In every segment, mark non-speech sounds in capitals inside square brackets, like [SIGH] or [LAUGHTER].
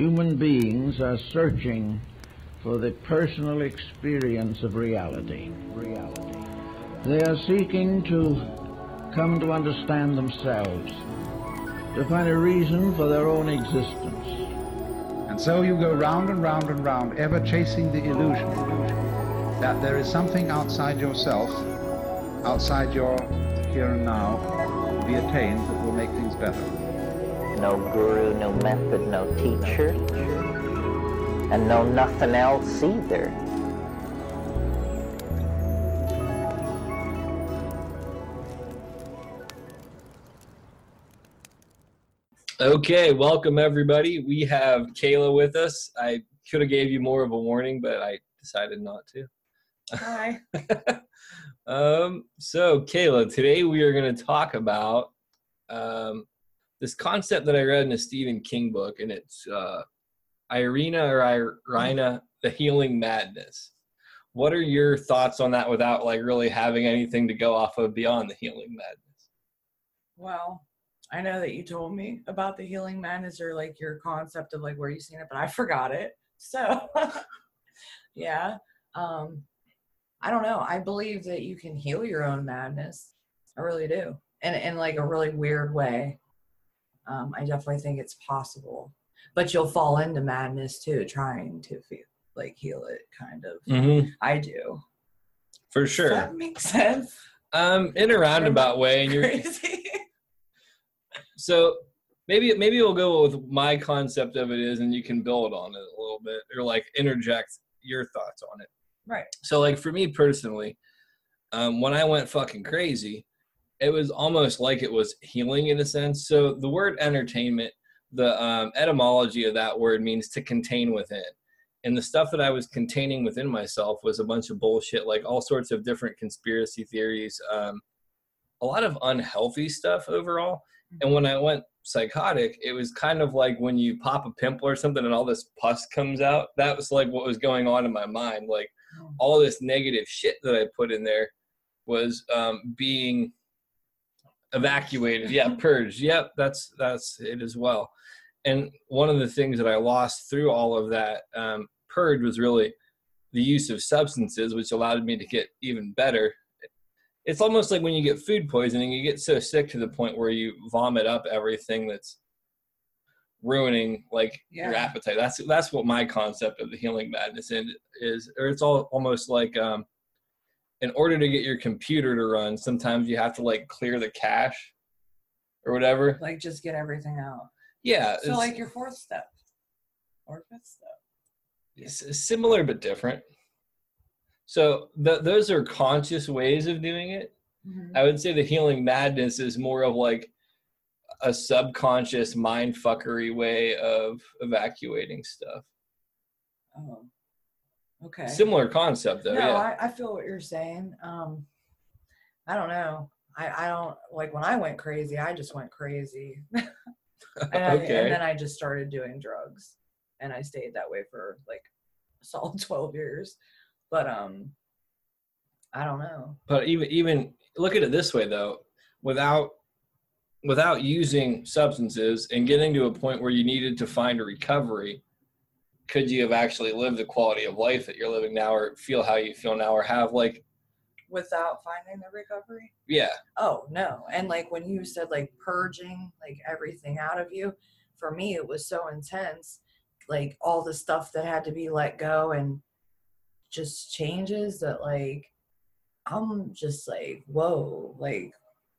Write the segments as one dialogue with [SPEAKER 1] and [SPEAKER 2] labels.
[SPEAKER 1] human beings are searching for the personal experience of reality. Reality. They are seeking to come to understand themselves, to find a reason for their own existence.
[SPEAKER 2] And so you go round and round and round, ever chasing the illusion that there is something outside yourself, outside your here and now, to be attained that will make things better.
[SPEAKER 3] No guru, no method, no teacher, and no nothing else either.
[SPEAKER 4] Okay, welcome everybody. We have Kayla with us. I could have gave you more of a warning, but I decided not to.
[SPEAKER 5] Hi. [LAUGHS]
[SPEAKER 4] um, so, Kayla, today we are going to talk about um, this concept that I read in a Stephen King book, and it's uh, Irina or Irina, the healing madness. What are your thoughts on that without like really having anything to go off of beyond the healing madness?
[SPEAKER 5] Well, I know that you told me about the healing madness or like your concept of like where you seen it, but I forgot it. So, [LAUGHS] yeah. Um, I don't know. I believe that you can heal your own madness. I really do. And in like a really weird way. Um, I definitely think it's possible. But you'll fall into madness too, trying to feel like heal it kind of.
[SPEAKER 4] Mm-hmm.
[SPEAKER 5] I do.
[SPEAKER 4] For
[SPEAKER 5] Does
[SPEAKER 4] sure.
[SPEAKER 5] that make sense?
[SPEAKER 4] Um, in a roundabout way, and you're
[SPEAKER 5] Crazy. [LAUGHS]
[SPEAKER 4] so maybe maybe we'll go with my concept of it is, and you can build on it a little bit, or like interject your thoughts on it.
[SPEAKER 5] right.
[SPEAKER 4] So, like for me personally, um, when I went fucking crazy, it was almost like it was healing in a sense. So, the word entertainment, the um, etymology of that word means to contain within. And the stuff that I was containing within myself was a bunch of bullshit, like all sorts of different conspiracy theories, um, a lot of unhealthy stuff overall. And when I went psychotic, it was kind of like when you pop a pimple or something and all this pus comes out. That was like what was going on in my mind. Like all this negative shit that I put in there was um, being evacuated. Yeah, [LAUGHS] purged. Yep, that's that's it as well. And one of the things that I lost through all of that um, purge was really the use of substances, which allowed me to get even better. It's almost like when you get food poisoning, you get so sick to the point where you vomit up everything that's ruining like your appetite. That's that's what my concept of the healing madness is, or it's all almost like um, in order to get your computer to run, sometimes you have to like clear the cache or whatever.
[SPEAKER 5] Like just get everything out.
[SPEAKER 4] Yeah,
[SPEAKER 5] So like your fourth step or fifth step.
[SPEAKER 4] it's similar but different. So th- those are conscious ways of doing it.
[SPEAKER 5] Mhm.
[SPEAKER 4] I would say the healing madness is more of like a subconscious mind fuckery way of evacuating stuff.
[SPEAKER 5] Oh, okay.
[SPEAKER 4] Similar concept though.
[SPEAKER 5] no,
[SPEAKER 4] yeah.
[SPEAKER 5] I, I feel what you're saying. Um, I don't know. I, I don't like when I went crazy. I just went crazy, [LAUGHS] and, I,
[SPEAKER 4] okay.
[SPEAKER 5] and then I just started doing drugs, and I stayed that way for like a solid [LAUGHS] twelve years. But um, I don't know.
[SPEAKER 4] but even even look at it this way though without without using substances and getting to a point where you needed to find a recovery could you have actually lived the quality of life that you're living now or feel how you feel now or have like
[SPEAKER 5] Without finding the recovery.
[SPEAKER 4] yeah
[SPEAKER 5] Oh no. And like when you said like purging like everything out of you, for me it was so intense. Like all the stuff that had to be let go and just changes that like I'm just like, whoa, like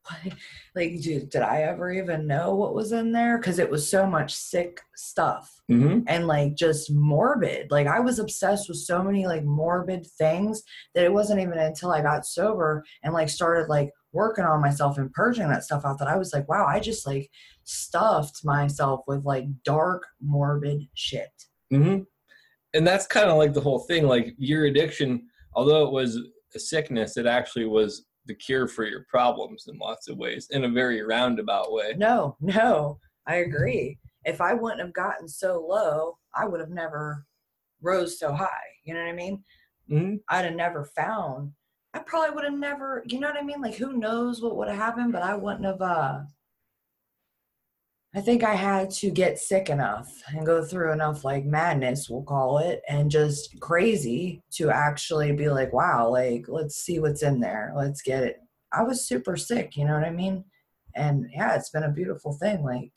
[SPEAKER 5] [LAUGHS] like dude, did I ever even know what was in there? Cause it was so much sick stuff
[SPEAKER 4] mm-hmm.
[SPEAKER 5] and like just morbid. Like I was obsessed with so many like morbid things that it wasn't even until I got sober and like started like working on myself and purging that stuff out that I was like, wow, I just like stuffed myself with like dark, morbid shit.
[SPEAKER 4] Mm-hmm. and that's kind of like the whole thing like your addiction although it was a sickness it actually was the cure for your problems in lots of ways in a very roundabout way
[SPEAKER 5] No, no, I agree. If I wouldn't have gotten so low, I would have never rose so high. You know what I mean?
[SPEAKER 4] mm-hmm.
[SPEAKER 5] I'd have never found. I probably would have never. You know what I mean? Like who knows what would have happened, but I wouldn't have. uh I think I had to get sick enough and go through enough like madness, we'll call it, and just crazy to actually be like, wow, like let's see what's in there. Let's get it. I was super sick, you know what I mean? And yeah, it's been a beautiful thing. Like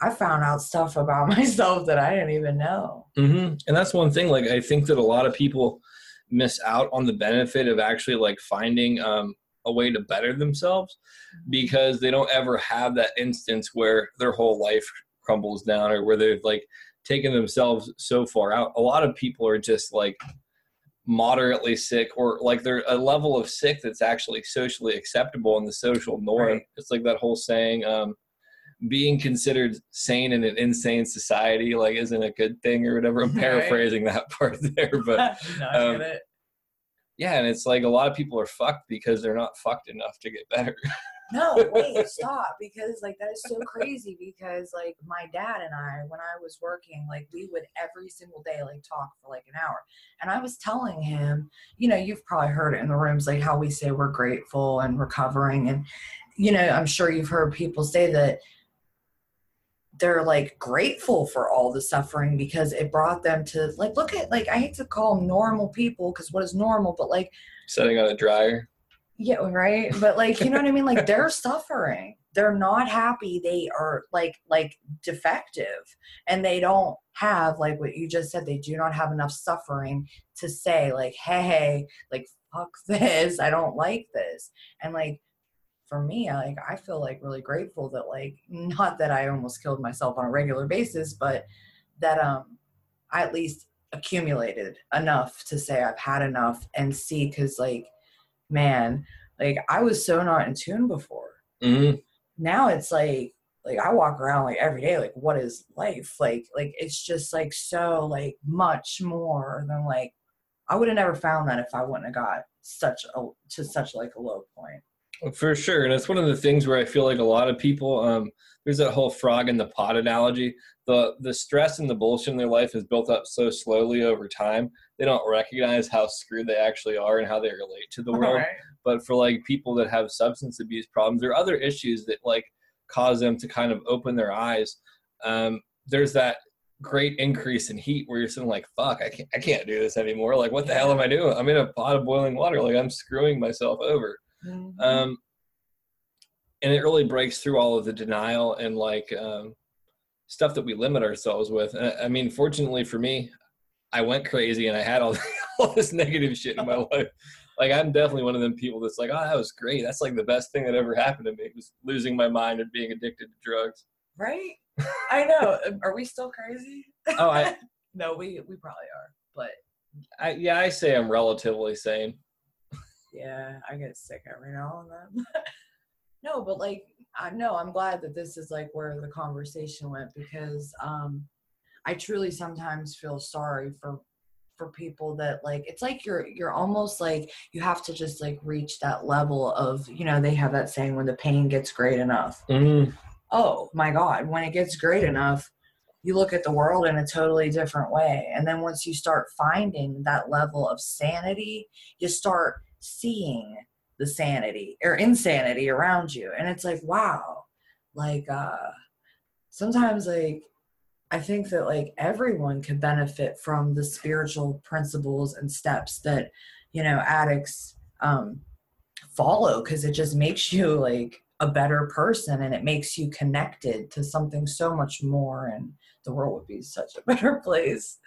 [SPEAKER 5] I found out stuff about [LAUGHS] myself that I didn't even know.
[SPEAKER 4] Mm-hmm. And that's one thing. Like I think that a lot of people miss out on the benefit of actually like finding um, a way to better themselves because they don't ever have that instance where their whole life crumbles down or where they've like taken themselves so far out. A lot of people are just like moderately sick or like they're a level of sick that's actually socially acceptable in the social norm.
[SPEAKER 5] Right.
[SPEAKER 4] It's like that whole saying, um, being considered sane in an insane society like isn't a good thing or whatever. I'm [LAUGHS]
[SPEAKER 5] Right.
[SPEAKER 4] paraphrasing that [LAUGHS] part there, but [LAUGHS]
[SPEAKER 5] no, I
[SPEAKER 4] um,
[SPEAKER 5] get it.
[SPEAKER 4] Yeah, and it's like a lot of people are fucked because they're not fucked enough to get better. [LAUGHS]
[SPEAKER 5] No, wait, stop. Because like that is so crazy because like my dad and I, when I was working, like we would every single day like talk for like an hour. And I was telling him, you know, you've probably heard it in the rooms, like how we say we're grateful and recovering. And, you know, I'm sure you've heard people say that they're like grateful for all the suffering because it brought them to like look at like I hate to call them normal people because what is normal, but like
[SPEAKER 4] Setting on a dryer.
[SPEAKER 5] yeah, right. But like, you know what I mean? Like they're suffering. They're not happy. They are like like defective and they don't have like what you just said, they do not have enough suffering to say like, hey, like fuck [LAUGHS] this. I don't like this. And like for me, I like I feel like really grateful that like [LAUGHS] not that I almost killed myself on a regular basis, but that um I at least accumulated enough to say I've had enough and see because like man like i was so not in tune before.
[SPEAKER 4] Hmm
[SPEAKER 5] now it's like like i walk around like every day like what is life? Like like it's just like so like much more than like i would have never found that if i wouldn't have got such a to such like a low point
[SPEAKER 4] For sure, and it's one of the things where I feel like a lot of people. Um, there's that whole frog in the pot analogy. The the stress and the bullshit in their life is built up so slowly over time. They don't recognize how screwed they actually are and how they relate to the world.
[SPEAKER 5] Right.
[SPEAKER 4] But for like people that have substance abuse problems or other issues that like cause them to kind of open their eyes, um, there's that great increase in heat where you're sitting like, "Fuck, I can't, I can't do this anymore. Like, what the hell am I doing? I'm in a pot of boiling water. Like, I'm screwing myself over."
[SPEAKER 5] Mhm.
[SPEAKER 4] um, and it really breaks through all of the denial and like um, stuff that we limit ourselves with. And, I mean, fortunately for me, I went crazy and I had all, [LAUGHS] all this negative shit in my [LAUGHS] life. Like I'm definitely one of them people that's like, oh, that was great. That's like the best thing that ever happened to me was losing my mind and being addicted to drugs.
[SPEAKER 5] right [LAUGHS] i know are we still crazy
[SPEAKER 4] Oh, I,
[SPEAKER 5] no we we probably are but
[SPEAKER 4] I yeah, I say I'm relatively sane.
[SPEAKER 5] Yeah, I get sick every now and then. [LAUGHS] no, but like I know I'm glad that this is like where the conversation went because um I truly sometimes feel sorry for for people that like it's like you're you're almost like you have to just like reach that level of you know they have that saying when the pain gets great enough.
[SPEAKER 4] Mm,
[SPEAKER 5] oh my god when it gets great enough you look at the world in a totally different way. And then once you start finding that level of sanity you start seeing the sanity or insanity around you. And it's like wow like uh sometimes like i think that like everyone could benefit from the spiritual principles and steps that you know addicts um follow because it just makes you like a better person and it makes you connected to something so much more and the world would be such a [LAUGHS] better place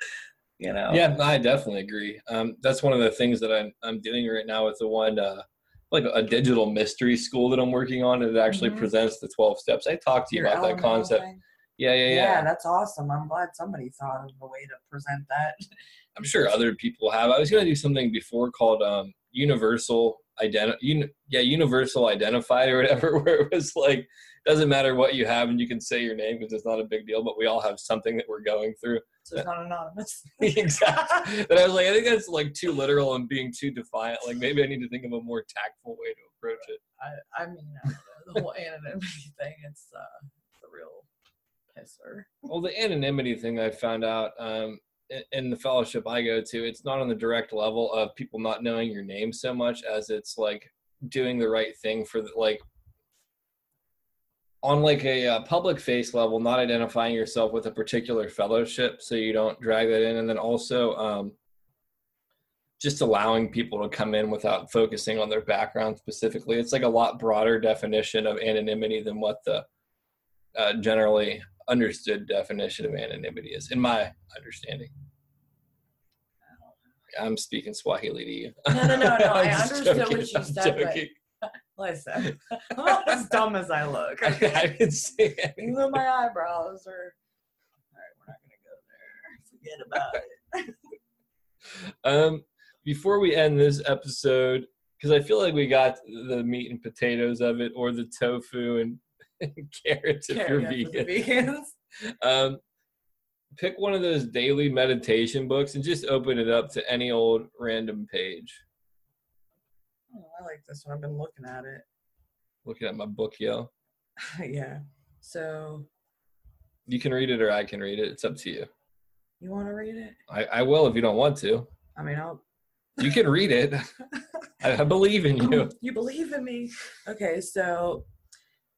[SPEAKER 5] you know
[SPEAKER 4] Yeah, I definitely agree. Um, that's one of the things that I'm I'm doing right now with the one uh, like a digital mystery school that I'm working on. and It actually
[SPEAKER 5] Mhm.
[SPEAKER 4] presents the 12 steps. I talked to you
[SPEAKER 5] Your
[SPEAKER 4] about that concept.
[SPEAKER 5] thing.
[SPEAKER 4] Yeah, yeah,
[SPEAKER 5] yeah.
[SPEAKER 4] yeah.
[SPEAKER 5] that's awesome i'm glad somebody thought of a way to present that
[SPEAKER 4] I'm sure other people have. I was going to do something before called um, universal identi- un- yeah, universal identified or whatever, [LAUGHS] where it was like doesn't matter what you have and you can say your name because it's not a big deal, but we all have something that we're going through.
[SPEAKER 5] so it's not anonymous [LAUGHS]
[SPEAKER 4] exactly. But I was like, I think that's like too literal and being too defiant. Like maybe I need to think of a more tactful way to approach it.
[SPEAKER 5] I, I mean I know, the whole anonymity [LAUGHS] thing it's uh the real pisser
[SPEAKER 4] Well, the anonymity thing I found out um, in, the fellowship I go to, it's not on the direct level of people not knowing your name so much as it's like doing the right thing for the, like on like a uh, public face level, not identifying yourself with a particular fellowship, so you don't drag that in, and then also um, just allowing people to come in without focusing on their background specifically. It's like a lot broader definition of anonymity than what the uh, generally understood definition of anonymity is, in my understanding. I'm speaking Swahili to you.
[SPEAKER 5] No, no, no, no. [LAUGHS] I
[SPEAKER 4] I'm just
[SPEAKER 5] what
[SPEAKER 4] joking.
[SPEAKER 5] you
[SPEAKER 4] I'm
[SPEAKER 5] said, but-
[SPEAKER 4] joking. [LAUGHS]
[SPEAKER 5] Listen, [LAUGHS] I'm not as dumb as I look.
[SPEAKER 4] I,
[SPEAKER 5] Okay?
[SPEAKER 4] I didn't say anything.
[SPEAKER 5] Even my eyebrows are. All right, we're not gonna go there. Forget about it.
[SPEAKER 4] Um, before we end this episode, because I feel like we got the meat and potatoes of it, or the tofu and, [LAUGHS] carrots if you're
[SPEAKER 5] Carry on with the
[SPEAKER 4] vegan.
[SPEAKER 5] vegans. [LAUGHS]
[SPEAKER 4] Um, pick one of those daily meditation books and just open it up to any old random page.
[SPEAKER 5] Oh, I like this one. I've been looking at it.
[SPEAKER 4] Looking at my book, yo. [LAUGHS]
[SPEAKER 5] yeah. So
[SPEAKER 4] You can read it or I can read it. It's up to you.
[SPEAKER 5] you want to read it?
[SPEAKER 4] I, I will if you don't want to.
[SPEAKER 5] I mean, I'll.
[SPEAKER 4] You can read it. I, I believe in you.
[SPEAKER 5] you believe in me. Okay, so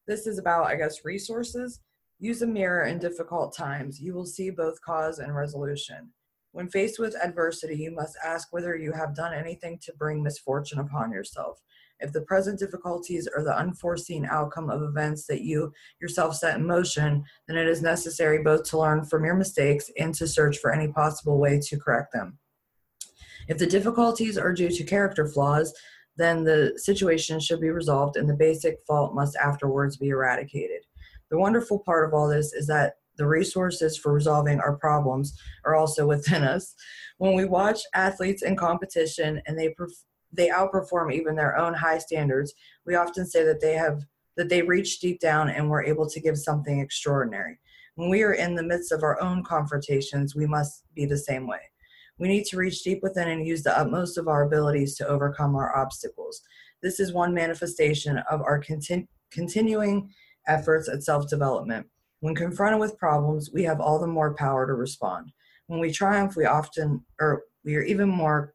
[SPEAKER 5] this is about, I guess, resources. Use a mirror in difficult times. You will see both cause and resolution. When faced with adversity, you must ask whether you have done anything to bring misfortune upon yourself. If the present difficulties are the unforeseen outcome of events that you yourself set in motion, then it is necessary both to learn from your mistakes and to search for any possible way to correct them. If the difficulties are due to character flaws, then the situation should be resolved and the basic fault must afterwards be eradicated. The wonderful part of all this is that the resources for resolving our problems are also [LAUGHS] within us. When we watch athletes in competition and they perf- they outperform even their own high standards, we often say that they have that they reach deep down and were able to give something extraordinary. When we are in the midst of our own confrontations, we must be the same way. We need to reach deep within and use the utmost of our abilities to overcome our obstacles. This is one manifestation of our contin- continuing efforts at self development. When confronted with problems, we have all the more power to respond. When we triumph, we often, or we are even more,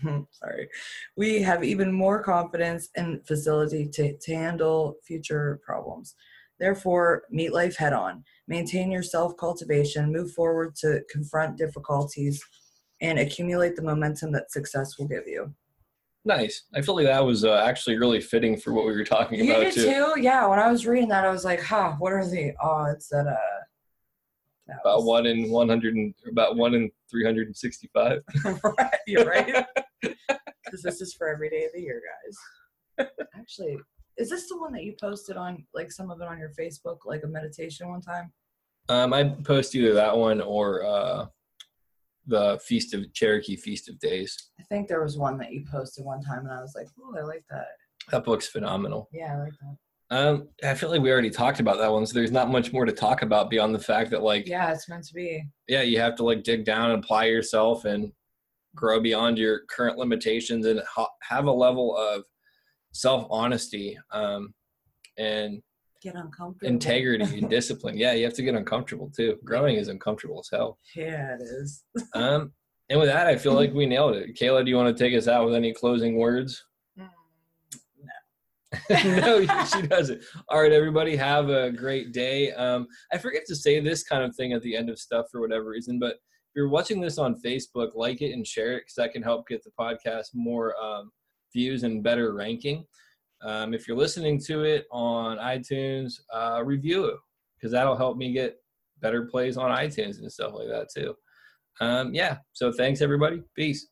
[SPEAKER 5] hmm, sorry, we have even more confidence and facility to, to handle future problems. Therefore, meet life head on. Maintain your self cultivation, move forward to confront difficulties, and accumulate the momentum that success will give you.
[SPEAKER 4] Nice. I feel like that was uh, actually really fitting for what we were talking
[SPEAKER 5] You
[SPEAKER 4] about
[SPEAKER 5] did
[SPEAKER 4] too.
[SPEAKER 5] too? Yeah, when I was reading that, I was like, huh, what are the odds that, uh, that
[SPEAKER 4] About
[SPEAKER 5] was-
[SPEAKER 4] one in one hundred and about one in three hundred and sixty-five. [LAUGHS]
[SPEAKER 5] right, you're right. Because this is for every day of the year, guys. Actually, is this the one that you posted on, like some of it on your Facebook, like a meditation one time?
[SPEAKER 4] Um, I post either that one or uh, the Feast of Cherokee Feast of Days.
[SPEAKER 5] I think there was one that you posted one time, and I was like, oh, I like that.
[SPEAKER 4] That book's phenomenal.
[SPEAKER 5] Yeah, I like that.
[SPEAKER 4] Um, I feel like we already talked about that one, so there's not much more to talk about beyond the fact that like
[SPEAKER 5] Yeah, it's meant to be.
[SPEAKER 4] yeah, you have to like dig down and apply yourself and grow beyond your current limitations and ha- have a level of self honesty um, and
[SPEAKER 5] Get uncomfortable.
[SPEAKER 4] integrity and [LAUGHS] discipline. Yeah, you have to get uncomfortable too. Growing is uncomfortable as hell.
[SPEAKER 5] Yeah, it is. [LAUGHS]
[SPEAKER 4] Um, and with that, I feel like we nailed it. Kayla, do you want to take us out with any closing words?
[SPEAKER 5] Mm,
[SPEAKER 4] no, [LAUGHS] she doesn't. All right, everybody, have a great day. Um, I forget to say this kind of thing at the end of stuff for whatever reason, but if you're watching this on Facebook, like it and share it because that can help get the podcast more um, views and better ranking. Um, if you're listening to it on iTunes, uh, review it because that'll help me get better plays on iTunes and stuff like that too. Um, yeah, so thanks everybody. Peace.